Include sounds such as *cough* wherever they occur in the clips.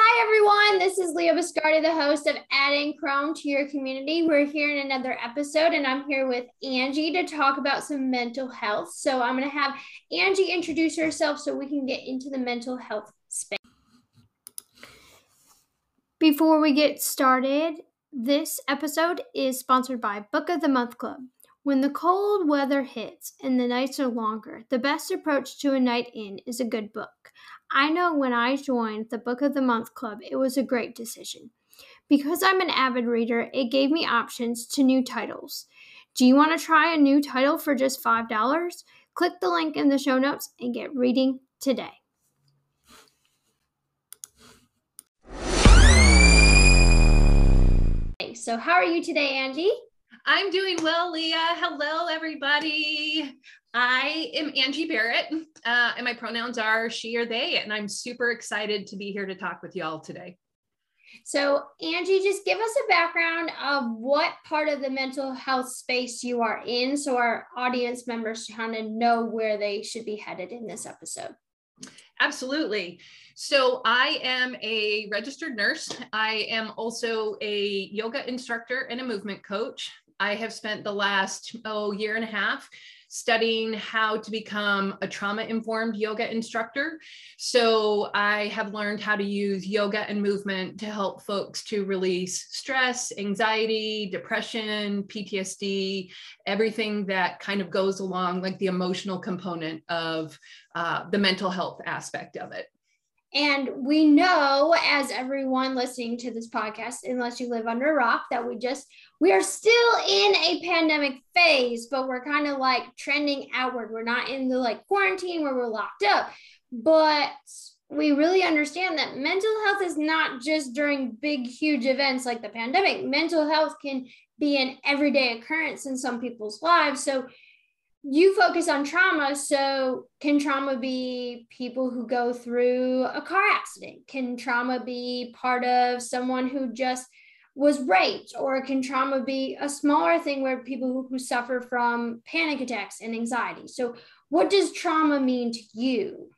Hi, everyone. This is Lia Biscardi, the host of Adding Chrome to Your Community. We're here in another episode, and I'm here with Angie to talk about some mental health. So, I'm going to have Angie introduce herself so we can get into the mental health space. Before we get started, this episode is sponsored by Book of the Month Club. When the cold weather hits and the nights are longer, the best approach to a night in is a good book. I know when I joined the Book of the Month Club, it was a great decision. Because I'm an avid reader, it gave me options to new titles. Do you want to try a new title for just $5? Click the link in the show notes and get reading today. So, how are you today, Angie? I'm doing well, Lia. Hello, everybody. I am Angie Barrett, uh, and my pronouns are she or they, and I'm super excited to be here to talk with y'all today. So, Angie, just give us a background of what part of the mental health space you are in so our audience members kind of know where they should be headed in this episode. Absolutely. So, I am a registered nurse. I am also a yoga instructor and a movement coach. I have spent the last oh year and a half studying how to become a trauma informed yoga instructor. So I have learned how to use yoga and movement to help folks to release stress, anxiety, depression, PTSD, everything that kind of goes along, like the emotional component of uh, the mental health aspect of it. And we know, as everyone listening to this podcast, unless you live under a rock, that we just, we are still in a pandemic phase, but we're kind of like trending outward. We're not in the like quarantine where we're locked up, but we really understand that mental health is not just during big, huge events like the pandemic. Mental health can be an everyday occurrence in some people's lives. So, you focus on trauma. So, can trauma be people who go through a car accident? Can trauma be part of someone who just was raped? Or can trauma be a smaller thing where people who, who suffer from panic attacks and anxiety? So, what does trauma mean to you?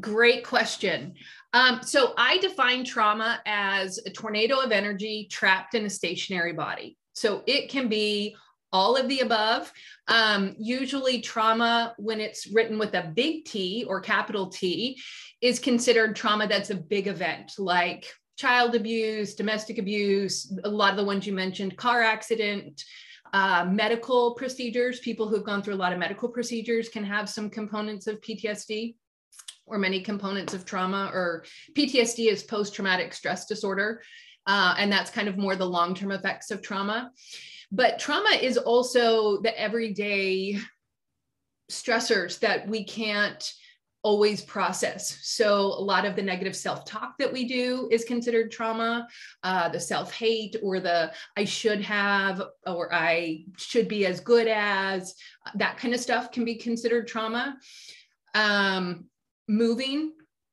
Great question. Um, so, I define trauma as a tornado of energy trapped in a stationary body. So, it can be all of the above. Um, usually, trauma, when it's written with a big T or capital T, is considered trauma that's a big event, like child abuse, domestic abuse, a lot of the ones you mentioned, car accident. Uh, medical procedures, people who've gone through a lot of medical procedures can have some components of PTSD or many components of trauma, or PTSD is post traumatic stress disorder. Uh, and that's kind of more the long term effects of trauma. But trauma is also the everyday stressors that we can't always process. So a lot of the negative self-talk that we do is considered trauma. Uh, the self-hate or the I should have or I should be as good as that kind of stuff can be considered trauma. Um, moving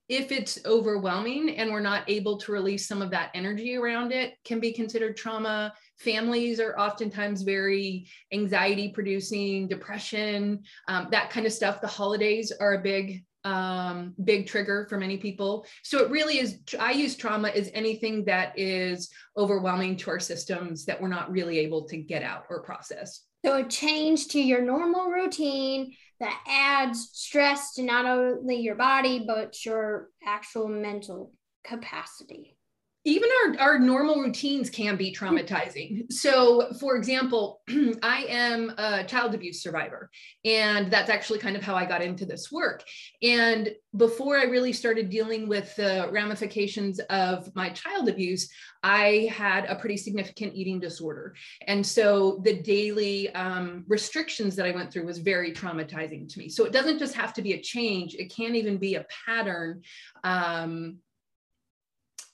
if it's overwhelming and we're not able to release some of that energy around it can be considered trauma. Families are oftentimes very anxiety producing depression um, that kind of stuff. The holidays are a big um, big trigger for many people. So it really is i use trauma as anything that is overwhelming to our systems that we're not really able to get out or process. So a change to your normal routine that adds stress to not only your body, but your actual mental capacity even our, our normal routines can be traumatizing. So, for example, *clears throat* I am a child abuse survivor, and that's actually kind of how I got into this work. And before I really started dealing with the ramifications of my child abuse, I had a pretty significant eating disorder. And so the daily um, restrictions that I went through was very traumatizing to me. So, it doesn't just have to be a change, it can even be a pattern. Um,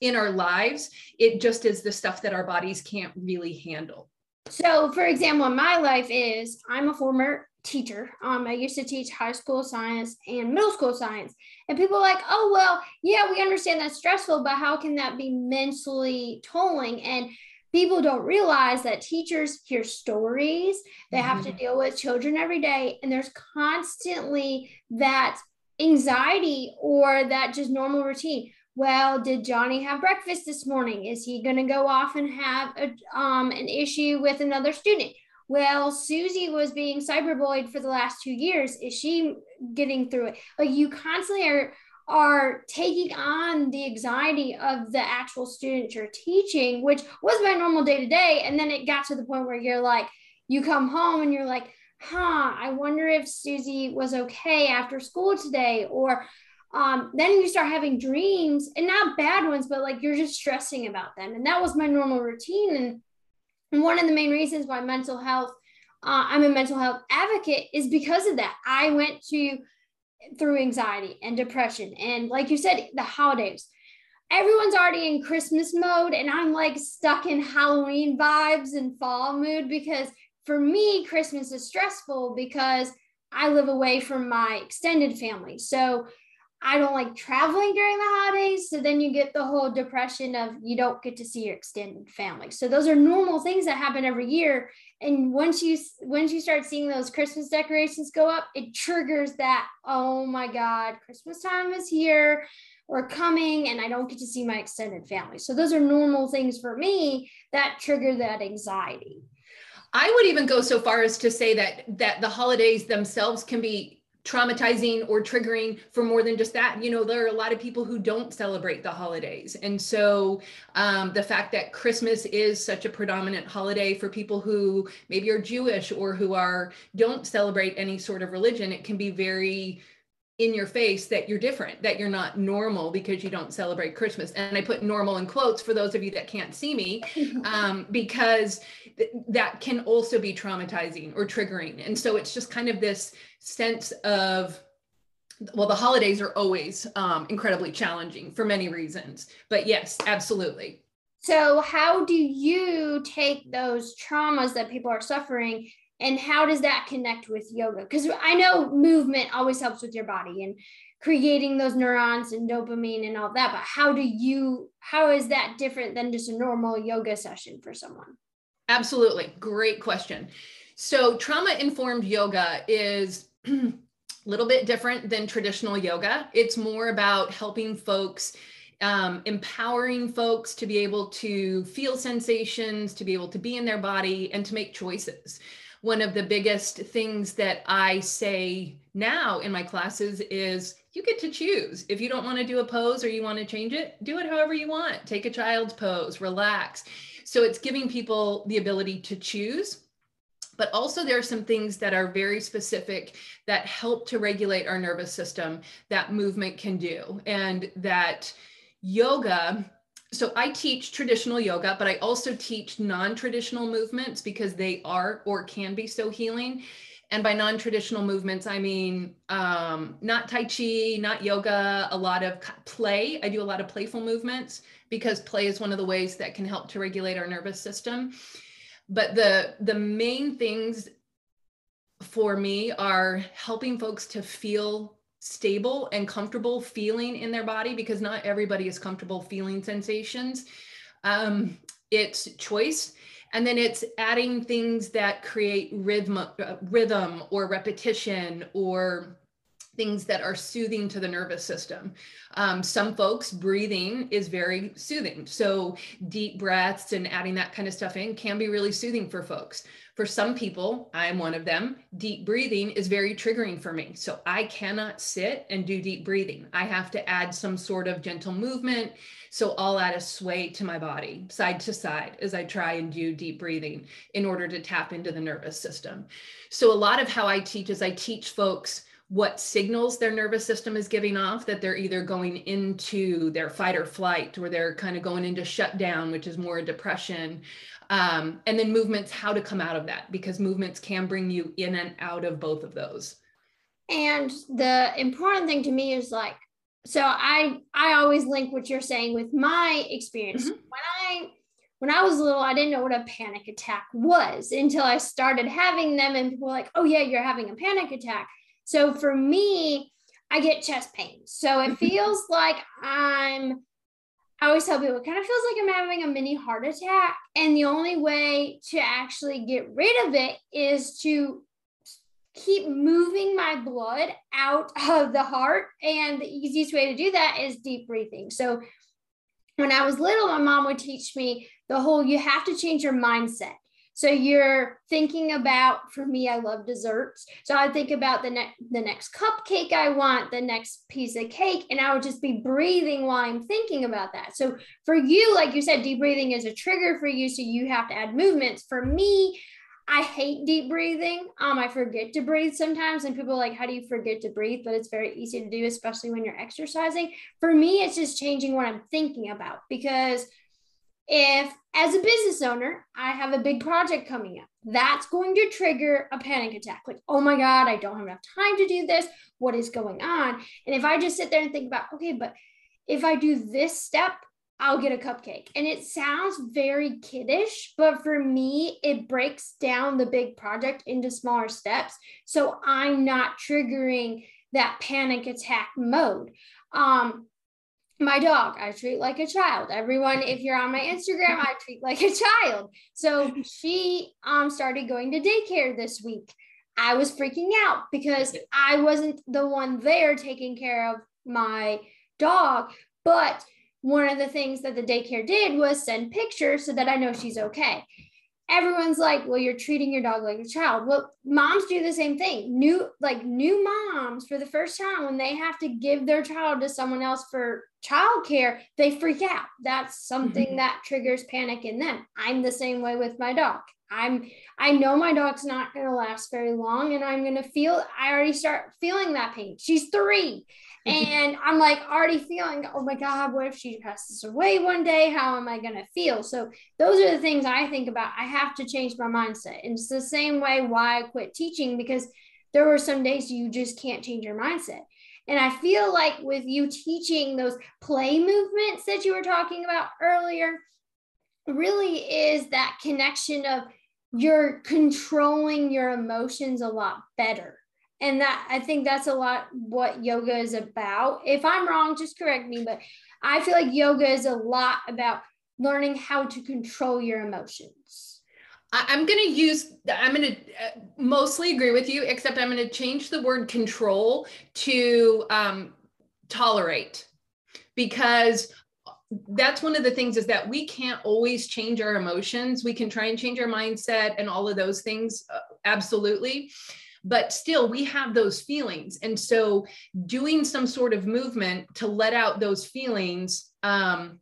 in our lives. It just is the stuff that our bodies can't really handle. So, for example, in my life is I'm a former teacher. Um, I used to teach high school science and middle school science. And people are like, oh, well, yeah, we understand that's stressful, but how can that be mentally tolling? And people don't realize that teachers hear stories, they mm-hmm. have to mm-hmm. deal with children every day, and there's constantly that anxiety or that just normal routine well, did Johnny have breakfast this morning? Is he going to go off and have a, um, an issue with another student? Well, Susie was being cyberbullied for the last two years. Is she getting through it? Like you constantly are are taking on the anxiety of the actual student you're teaching, which was my normal day to day. And then it got to the point where you're like, you come home and you're like, huh, I wonder if Susie was okay after school today. Or um, then you start having dreams and not bad ones, but like you're just stressing about them. And that was my normal routine. And, and one of the main reasons why mental health, uh, I'm a mental health advocate is because of that. I went to through anxiety and depression. And like you said, the holidays. Everyone's already in Christmas mode, and I'm like stuck in Halloween vibes and fall mood because for me, Christmas is stressful because I live away from my extended family. So I don't like traveling during the holidays. So then you get the whole depression of you don't get to see your extended family. So those are normal things that happen every year. And once you once you start seeing those Christmas decorations go up, it triggers that, oh my God, Christmas time is here or coming and I don't get to see my extended family. So those are normal things for me that trigger that anxiety. I would even go so far as to say that that the holidays themselves can be traumatizing or triggering for more than just that. You know, there are a lot of people who don't celebrate the holidays. And so um, the fact that Christmas is such a predominant holiday for people who maybe are Jewish or who are don't celebrate any sort of religion, it can be very in your face that you're different, that you're not normal because you don't celebrate Christmas. And I put normal in quotes for those of you that can't see me, *laughs* um, because th- that can also be traumatizing or triggering. And so it's just kind of this sense of, well, the holidays are always um, incredibly challenging for many reasons. But yes, absolutely. So, how do you take those traumas that people are suffering and how does that connect with yoga? Because i know movement always helps with your body and creating those neurons and dopamine and all that but how do you how is that different than just a normal yoga session for someone? Absolutely. Great question. So trauma informed yoga is a *clears throat* little bit different than traditional yoga. It's more about helping folks um, empowering folks to be able to feel sensations, to be able to be in their body, and to make choices one of the biggest things that I say now in my classes is you get to choose. If you don't want to do a pose or you want to change it, do it however you want. Take a child's pose, relax. So it's giving people the ability to choose. But also, there are some things that are very specific that help to regulate our nervous system that movement can do, and that yoga so I teach traditional yoga, but I also teach non-traditional movements because they are or can be so healing. And by non-traditional movements, I mean um, not Tai Chi, not yoga, a lot of play. I do a lot of playful movements because play is one of the ways that can help to regulate our nervous system. But the the main things for me are helping folks to feel stable and comfortable feeling in their body because not everybody is comfortable feeling sensations. Um, it's choice. And then it's adding things that create rhythm, uh, rhythm or repetition or things that are soothing to the nervous system. Um, some folks, breathing is very soothing. So, deep breaths and adding that kind of stuff in can be really soothing for folks. For some people, I am one of them, deep breathing is very triggering for me. So, I cannot sit and do deep breathing. I have to add some sort of gentle movement. So, I'll add a sway to my body, side to side, as I try and do deep breathing in order to tap into the nervous system. So, a lot of how I teach is I teach folks what signals their nervous system is giving off that they're either going into their fight or flight or they're kind of going into shutdown which is more depression um, and then movements how to come out of that because movements can bring you in and out of both of those and the important thing to me is like so i i always link what you're saying with my experience mm-hmm. when i when I was little, I didn't know what a panic attack was until I started having them, and people were like, "Oh yeah, you're having a panic attack." So for me, I get chest pain. So it feels like I'm, I always tell people, it kind of feels like I'm having a mini heart attack. And the only way to actually get rid of it is to keep moving my blood out *laughs* of the heart. And the easiest way to do that is deep breathing. So when I was little, my mom would teach me the whole you have to change your mindset. So you're thinking about, for me, I love desserts. So I think about the next the next cupcake I want, the next piece of cake, and I would just be breathing while I'm thinking about that. So for you, like you said, deep breathing is a trigger for you. So you have to add movements. For me, I hate deep breathing. Um, I forget to breathe sometimes, and people are like, "How do you forget to breathe?" But it's very easy to do, especially when you're exercising. For me, it's just changing what I'm thinking about because if as a business owner i have a big project coming up that's going to trigger a panic attack. Like oh my god i don't have enough time to do this. What is going on? And if i just sit there and think about okay but if i do this step i'll get a cupcake. And it sounds very kiddish but for me it breaks down the big project into smaller steps. So i'm not triggering that panic attack mode. Um my dog. I treat like a child. Everyone if you're on my instagram i treat like a child. So she um started going to daycare this week. I was freaking out because i wasn't the one there taking care of my dog. But one of the things that the daycare did was send pictures so that i know she's okay. Everyone's like, well, you're treating your dog like a child. Well, moms do the same thing. New, like new moms for the first time, when they have to give their child to someone else for childcare, they freak out. That's something mm-hmm. that triggers panic in them. I'm the same way with my dog. I'm I know my dog's not going to last very long and I'm going to feel I already start feeling that pain. She's 3 *laughs* and I'm like already feeling oh my god, what if she passes away one day? How am I going to feel? So those are the things I think about. I have to change my mindset. And it's the same way why I quit teaching because there were some days you just can't change your mindset. And I feel like with you teaching those play movements that you were talking about earlier, really is that connection of you're controlling your emotions a lot better. And that I think that's a lot what yoga is about. If I'm wrong, just correct me, but I feel like yoga is a lot about learning how to control your emotions. I'm going to use, I'm going to uh, mostly agree with you, except I'm going to change the word control to um, tolerate because that's one of the things is that we can't always change our emotions. We can try and change our mindset and all of those things, uh, absolutely. But still, we have those feelings. And so, doing some sort of movement to let out those feelings um,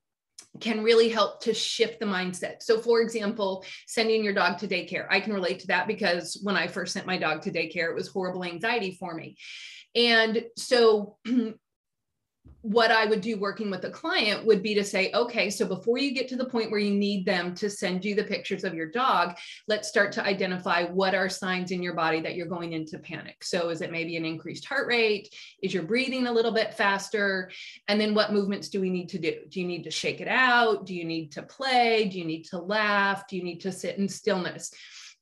can really help to shift the mindset. So, for example, sending your dog to daycare, I can relate to that because when I first sent my dog to daycare, it was horrible anxiety for me. And so, *clears throat* what I would do working with a client would be to say, okay, so before you get to the point where you need them to send you the pictures of your dog, let's start to identify what are signs in your body that you're going into panic. So, is it maybe an increased heart rate? Is your breathing a little bit faster? And then what movements do we need to do? Do you need to shake it out? Do you need to play? Do you need to laugh? Do you need to sit in stillness?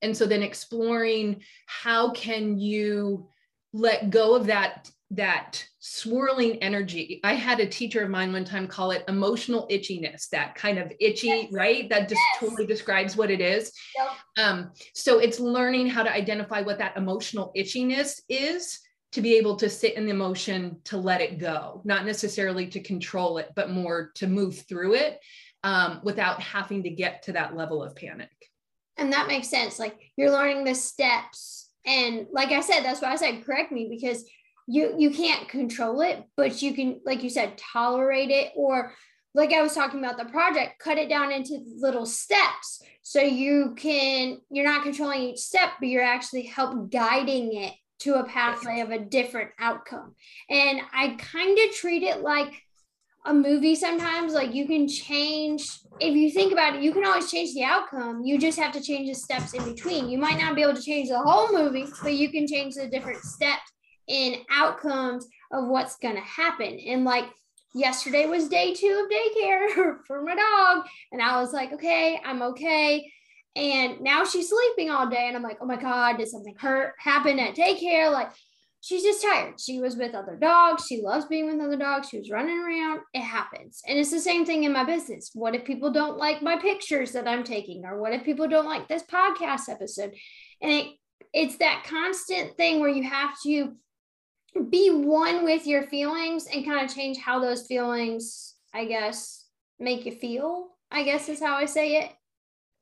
And so then exploring how can you let go of that that swirling energy. I had a teacher of mine one time call it emotional itchiness, that kind of itchy, yes. right? That just yes. totally describes what it is. Yep. Um, so it's learning how to identify what that emotional itchiness is to be able to sit in the emotion to let it go, not necessarily to control it, but more to move through it um, without having to get to that level of panic. And that makes sense. Like you're learning the steps. And like I said, that's why I said correct me because you you can't control it but you can like you said tolerate it or like i was talking about the project cut it down into little steps. So you can you're not controlling each step but you're actually help guiding it to a pathway of a different outcome. And i kind of treat it like a movie sometimes like you can change if you think about it you can always change the outcome you just have to change the steps in between. You might not be able to change the whole movie but you can change the different steps in outcomes of what's going to happen. And like yesterday was day two of daycare *laughs* for my dog. And I was like, okay, I'm okay. And now she's sleeping all day. And I'm like, oh my God, did something hurt happen at daycare? Like, she's just tired. She was with other dogs. She loves being with other dogs. She was running around. It happens. And it's the same thing in my business. What if people don't like my pictures that I'm taking? Or what if people don't like this podcast episode? And it it's that constant thing where you have to be one with your feelings and kind of change how those feelings, I guess, make you feel. I guess is how I say it.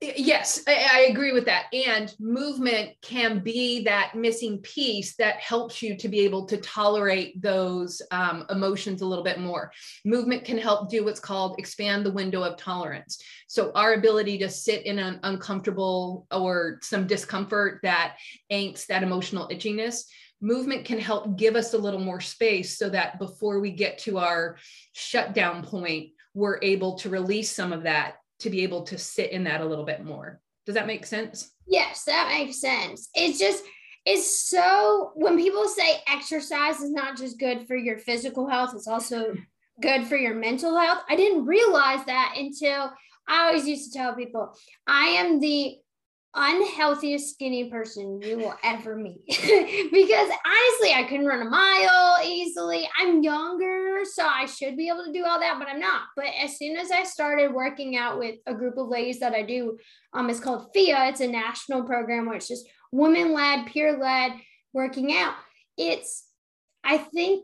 Yes, I, agree with that. And movement can be that missing piece that helps you to be able to tolerate those um, emotions a little bit more. Movement can help do what's called expand the window of tolerance. So, our ability to sit in an uncomfortable or some discomfort, that angst, that emotional itchiness, movement can help give us a little more space so that before we get to our shutdown point, we're able to release some of that to be able to sit in that a little bit more. Does that make sense? Yes, that makes sense. It's just, it's so, when people say exercise is not just good for your physical health, it's also good for your mental health. I didn't realize that until I always used to tell people I am the unhealthiest skinny person you will ever meet. *laughs* Because honestly i couldn't run a mile easily. I'm younger so i should be able to do all that but i'm not. But as soon as i started working out with a group of ladies that i do um it's called FiA. It's a national program where it's just women led peer led working out. It's i think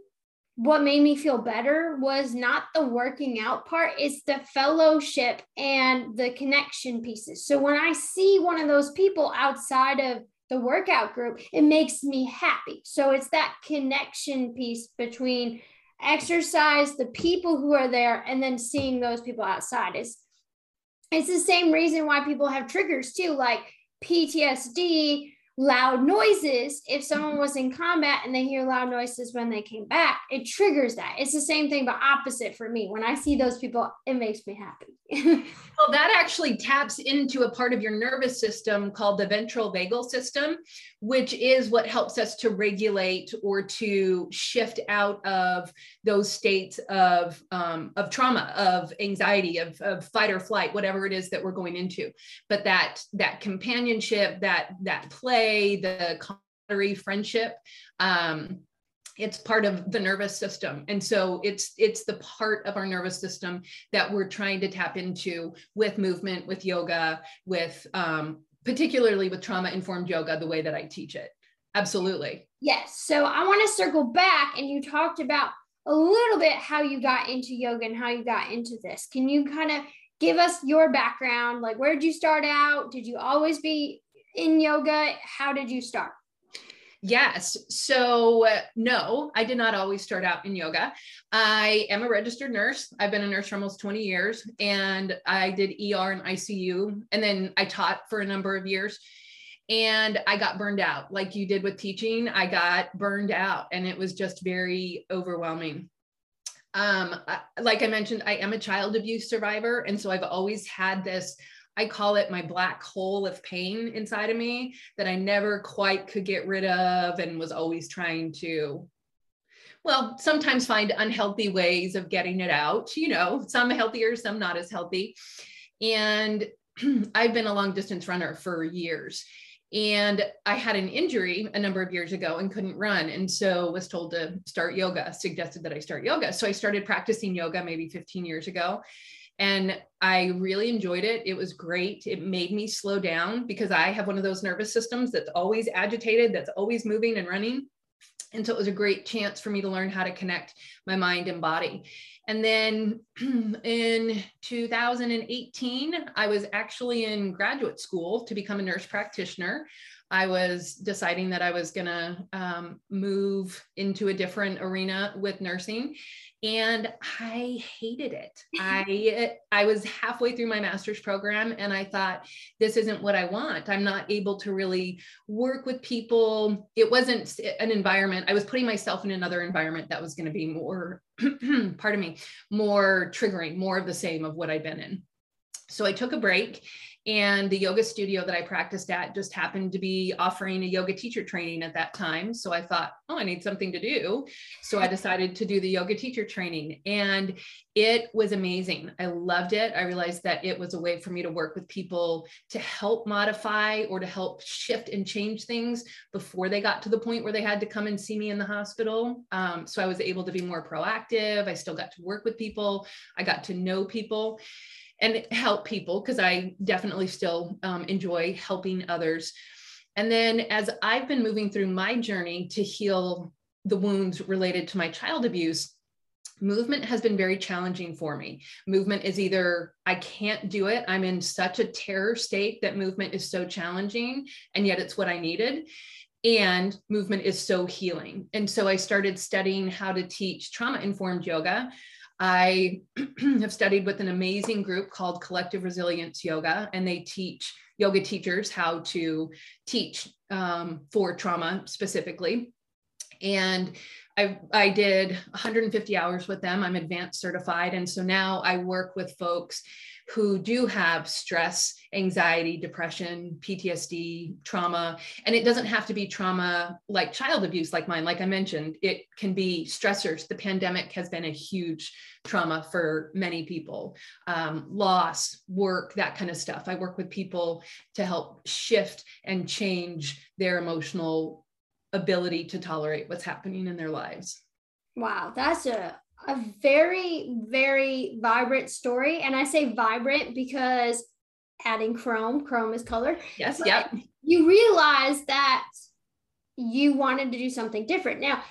what made me feel better was not the working out part, it's the fellowship and the connection pieces. So when I see one of those people outside of the workout group, it makes me happy. So it's that connection piece between exercise, the people who are there, and then seeing those people outside. It's, it's the same reason why people have triggers too, like PTSD, loud noises if someone was in combat and they hear loud noises when they came back. It triggers that. It's the same thing but opposite for me. When i see those people it makes me happy. *laughs* Well that actually taps into a part of your nervous system called the ventral vagal system which is what helps us to regulate or to shift out of those states of um, of trauma of anxiety of, of fight or flight whatever it is that we're going into. But that that companionship that that play play, the camaraderie, friendship. Um, it's part of the nervous system. And so it's it's the part of our nervous system that we're trying to tap into with movement with yoga with um, particularly with trauma informed yoga the way that i teach it. Absolutely. Yes. So i want to circle back and you talked about a little bit how you got into yoga and how you got into this. Can you kind of give us your background? Like where did you start out? Did you always be in yoga? How did you start? Yes. So, uh, no, I did not always start out in yoga. I am a registered nurse. I've been a nurse for almost 20 years and I did ER and ICU. And then I taught for a number of years and I got burned out. Like you did with teaching, I got burned out and it was just very overwhelming. Um, like I mentioned, I am a child abuse survivor. And so I've always had this I call it my black hole of pain inside of me that I never quite could get rid of and was always trying to, well, sometimes find unhealthy ways of getting it out, you know, some healthier, some not as healthy. And *clears throat* I've been a long distance runner for years. And I had an injury a number of years ago and couldn't run. And so was told to start yoga, suggested that I start yoga. So I started practicing yoga maybe 15 years ago and I really enjoyed it. It was great. It made me slow down because I have one of those nervous systems that's always agitated, that's always moving and running. And so it was a great chance for me to learn how to connect my mind and body. And then *clears throat* in 2018, I was actually in graduate school to become a nurse practitioner. I was deciding that I was going to um, move into a different arena with nursing and I hated it. *laughs* I I was halfway through my master's program and I thought this isn't what I want. I'm not able to really work with people. It wasn't an environment. I was putting myself in another environment that was going to be more *clears throat* pardon me, more triggering, more of the same of what I'd been in. So I took a break and the yoga studio that I practiced at just happened to be offering a yoga teacher training at that time. So I thought, oh, I need something to do. So I *laughs* decided to do the yoga teacher training. And it was amazing. I loved it. I realized that it was a way for me to work with people to help modify or to help shift and change things before they got to the point where they had to come and see me in the hospital. Um, so I was able to be more proactive. I still got to work with people, I got to know people and help people because I definitely still um, enjoy helping others. And then as I've been moving through my journey to heal the wounds related to my child abuse, movement has been very challenging for me. Movement is either I can't do it, I'm in such a terror state that movement is so challenging, and yet it's what I needed. And movement is so healing. And so I started studying how to teach trauma informed yoga. I *clears throat* have studied with an amazing group called Collective Resilience Yoga, and they teach yoga teachers how to teach um, for trauma specifically. And I, I did 150 hours with them. I'm advanced certified. And so now I work with folks who do have stress, anxiety, depression, PTSD, trauma. And it doesn't have to be trauma like child abuse, like mine. Like I mentioned, it can be stressors. The pandemic has been a huge trauma for many people, um, loss, work, that kind of stuff. I work with people to help shift and change their emotional ability to tolerate what's happening in their lives. Wow, that's a a very very vibrant story and I say vibrant because adding chrome, chrome is color. Yes, yep. You realize that you wanted to do something different. Now,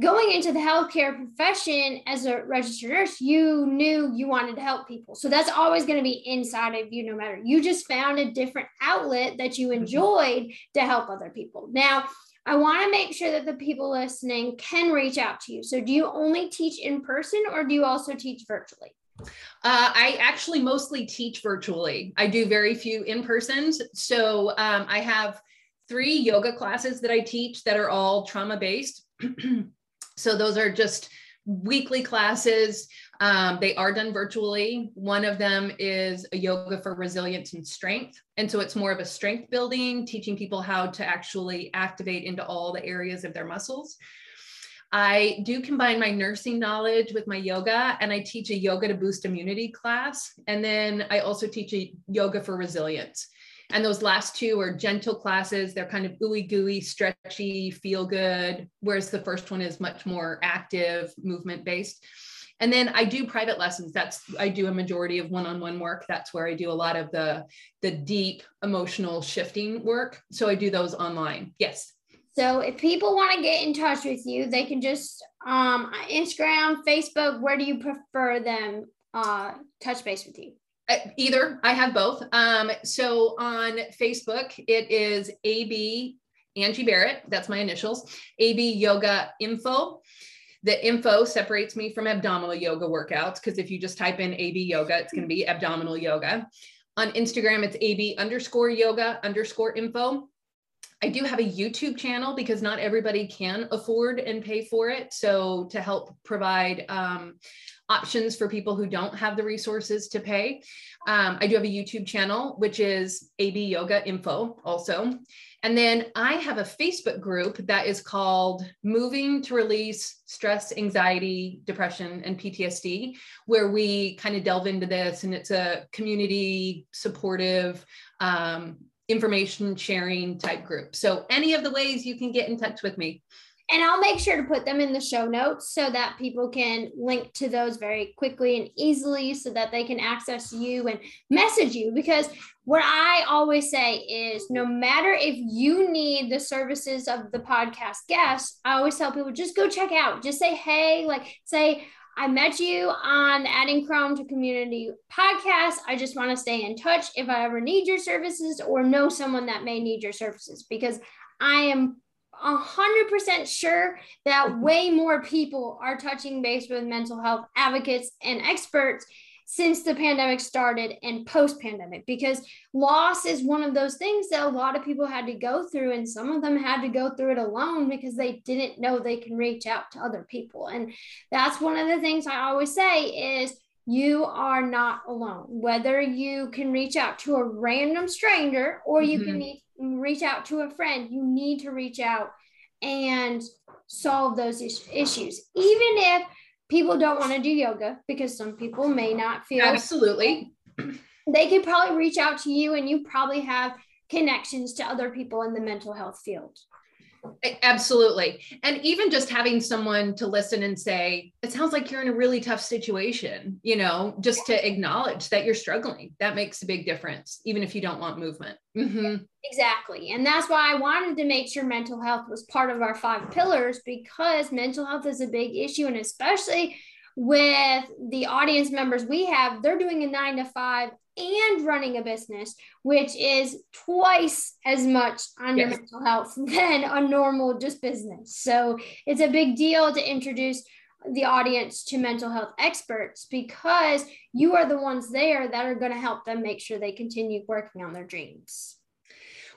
going into the healthcare profession as a registered nurse, you knew you wanted to help people. So that's always going to be inside of you, no matter. You just found a different outlet that you mm-hmm. enjoyed to help other people. Now, I want to make sure that the people listening can reach out to you. So, do you only teach in person or do you also teach virtually? Uh, I actually mostly teach virtually. I do very few in persons. So, um, I have three yoga classes that I teach that are all trauma based. *clears throat* so, those are just weekly classes. Um, they are done virtually. One of them is a yoga for resilience and strength. And so it's more of a strength building, teaching people how to actually activate into all the areas of their muscles. I do combine my nursing knowledge with my yoga, and I teach a yoga to boost immunity class. And then I also teach a yoga for resilience. And those last two are gentle classes. They're kind of ooey gooey, stretchy, feel good, whereas the first one is much more active, movement based. And then I do private lessons. That's I do a majority of one-on-one work. That's where I do a lot of the the deep emotional shifting work. So I do those online. Yes. So if people want to get in touch with you, they can just um Instagram, Facebook, where do you prefer them uh touch base with you? Either I have both. Um, so on Facebook, it is AB Angie Barrett. That's my initials. AB Yoga Info. The info separates me from abdominal yoga workouts because if you just type in AB yoga, it's going to be abdominal yoga. On Instagram, it's AB underscore yoga underscore info. I do have a YouTube channel because not everybody can afford and pay for it. So to help provide um, options for people who don't have the resources to pay, um, I do have a YouTube channel, which is AB Yoga Info also. And then I have a Facebook group that is called Moving to Release Stress, Anxiety, Depression, and PTSD, where we kind of delve into this. And it's a community supportive, um, information sharing type group. So, any of the ways you can get in touch with me. And I'll make sure to put them in the show notes so that people can link to those very quickly and easily so that they can access you and message you. Because what I always say is no matter if you need the services of the podcast guests, I always tell people just go check out, just say, hey, like say, I met you on Adding Chrome to Community podcast. I just want to stay in touch if I ever need your services or know someone that may need your services because I am 100% sure that way more people are touching base with mental health advocates and experts since the pandemic started and post pandemic because loss is one of those things that a lot of people had to go through and some of them had to go through it alone because they didn't know they can reach out to other people. And that's one of the things i always say is you are not alone. Whether you can reach out to a random stranger or you mm-hmm. can reach out to a friend you need to reach out and solve those is- issues. Even if people don't want to do yoga because some people may not feel absolutely. they could probably reach out to you and you probably have connections to other people in the mental health field Absolutely. And even just having someone to listen and say, it sounds like you're in a really tough situation, you know, just to acknowledge that you're struggling. That makes a big difference, even if you don't want movement. Mm-hmm. Exactly. And that's why I wanted to make sure mental health was part of our five pillars because mental health is a big issue. And especially with the audience members we have, they're doing a nine to five and running a business, which is twice as much on yes. your mental health *laughs* than a normal just business. So it's a big deal to introduce the audience to mental health experts because you are the ones there that are going to help them make sure they continue working on their dreams.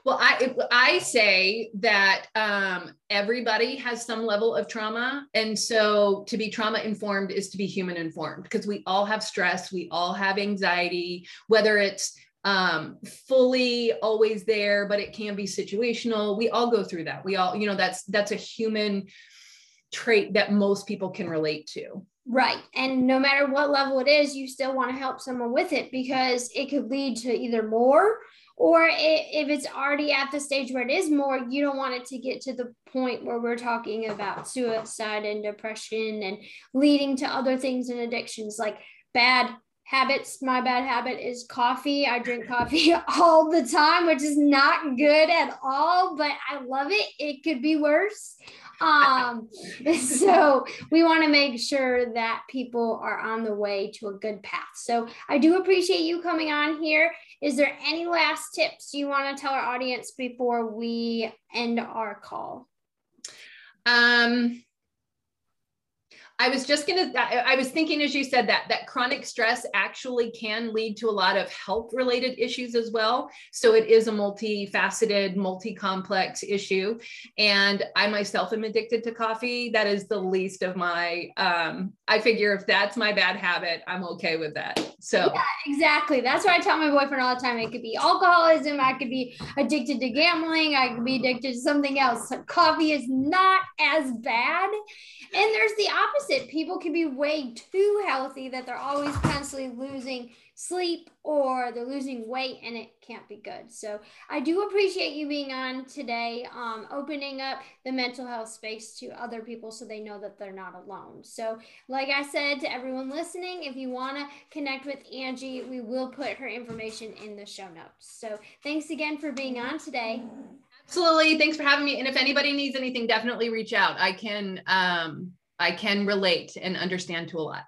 Well, I I say that um, everybody has some level of trauma, and so to be trauma informed is to be human informed because we all have stress, we all have anxiety, whether it's um, fully always there, but it can be situational. We all go through that. We all, you know, that's that's a human trait that most people can relate to. Right. And no matter what level it is, you still want to help someone with it because it could lead to either more or if it's already at the stage where it is more you don't want it to get to the point where we're talking about suicide and depression and leading to other things and addictions like bad habits my bad habit is coffee. I drink coffee *laughs* all the time which is not good at all but i love it. It could be worse. Um *laughs* so we want to make sure that people are on the way to a good path. So i do appreciate you coming on here. Is there any last tips you want to tell our audience before we end our call? Um I was just going to, I was thinking as you said that, that chronic stress actually can lead to a lot of health related issues as well. So it is a multifaceted, multi complex issue. And I myself am addicted to coffee. That is the least of my, um, I figure if that's my bad habit, I'm okay with that. So, yeah, exactly. That's what I tell my boyfriend all the time. It could be alcoholism. I could be addicted to gambling. I could be addicted to something else. Coffee is not as bad. And there's the opposite. People can be way too healthy that they're always constantly losing sleep or they're losing weight and it can't be good. So I do appreciate you being on today, um, opening up the mental health space to other people so they know that they're not alone. So, like I said to everyone listening, if you want to connect with Angie, we will put her information in the show notes. So, thanks again for being on today. Absolutely. Thanks for having me. And if anybody needs anything, definitely reach out. I can um, I can relate and understand to a lot.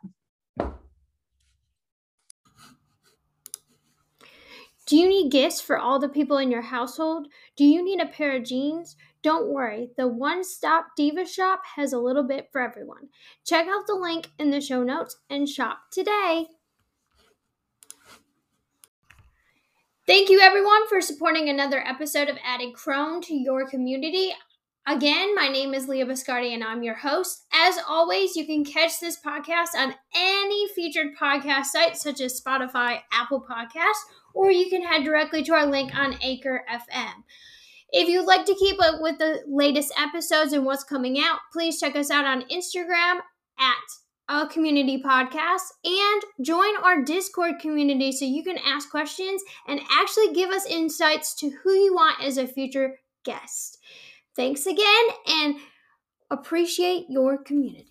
Do you need gifts for all the people in your household? Do you need a pair of jeans? Don't worry, the One Stop Diva Shop has a little bit for everyone. Check out the link in the show notes and shop today. Thank you, everyone, for supporting another episode of Adding Chrome to your community. Again, my name is Lia Biscardi and I'm your host. As always, you can catch this podcast on any featured podcast site such as Spotify, Apple Podcasts, or you can head directly to our link on Anchor FM. If you'd like to keep up with the latest episodes and what's coming out, please check us out on Instagram at a community podcast and join our Discord community so you can ask questions and actually give us insights to who you want as a future guest. Thanks again and appreciate your community.